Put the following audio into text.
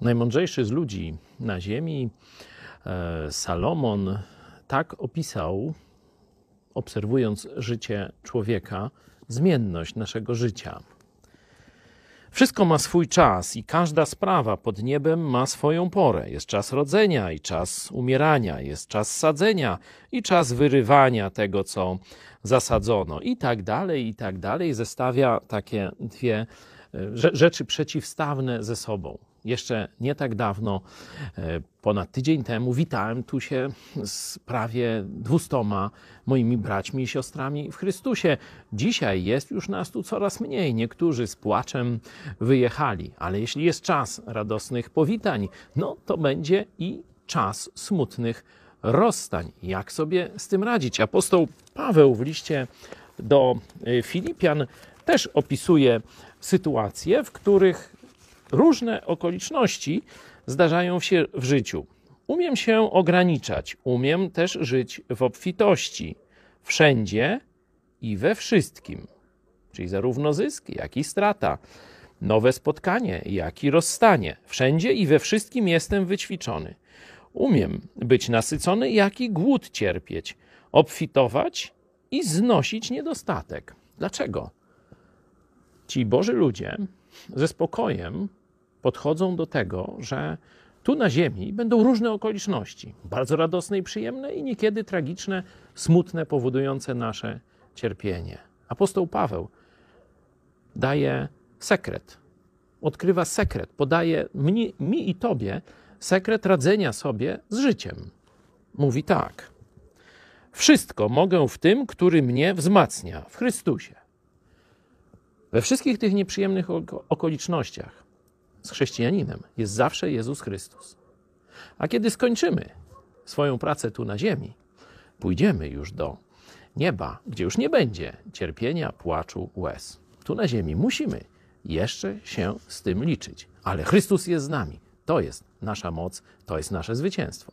Najmądrzejszy z ludzi na ziemi, e, Salomon, tak opisał, obserwując życie człowieka, zmienność naszego życia. Wszystko ma swój czas i każda sprawa pod niebem ma swoją porę. Jest czas rodzenia i czas umierania, jest czas sadzenia i czas wyrywania tego, co zasadzono, i tak dalej, i tak dalej. Zestawia takie dwie e, rzeczy przeciwstawne ze sobą. Jeszcze nie tak dawno, e, ponad tydzień temu, witałem tu się z prawie dwustoma moimi braćmi i siostrami w Chrystusie. Dzisiaj jest już nas tu coraz mniej. Niektórzy z płaczem wyjechali, ale jeśli jest czas radosnych powitań, no to będzie i czas smutnych rozstań. Jak sobie z tym radzić? Apostoł Paweł w liście do e, Filipian też opisuje sytuacje, w których różne okoliczności zdarzają się w życiu. Umiem się ograniczać, umiem też żyć w obfitości, wszędzie i we wszystkim, czyli zarówno zysk, jak i strata, nowe spotkanie, jak i rozstanie. Wszędzie i we wszystkim jestem wyćwiczony. Umiem być nasycony, jak i głód cierpieć, obfitować i znosić niedostatek. Dlaczego? Ci Boży ludzie ze spokojem podchodzą do tego, że tu na Ziemi będą różne okoliczności, bardzo radosne i przyjemne, i niekiedy tragiczne, smutne, powodujące nasze cierpienie. Apostoł Paweł daje sekret, odkrywa sekret, podaje mi, mi i tobie sekret radzenia sobie z życiem. Mówi tak: Wszystko mogę w tym, który mnie wzmacnia, w Chrystusie. We wszystkich tych nieprzyjemnych okolicznościach z chrześcijaninem jest zawsze Jezus Chrystus. A kiedy skończymy swoją pracę tu na ziemi, pójdziemy już do nieba, gdzie już nie będzie cierpienia, płaczu, łez. Tu na ziemi musimy jeszcze się z tym liczyć, ale Chrystus jest z nami. To jest nasza moc, to jest nasze zwycięstwo.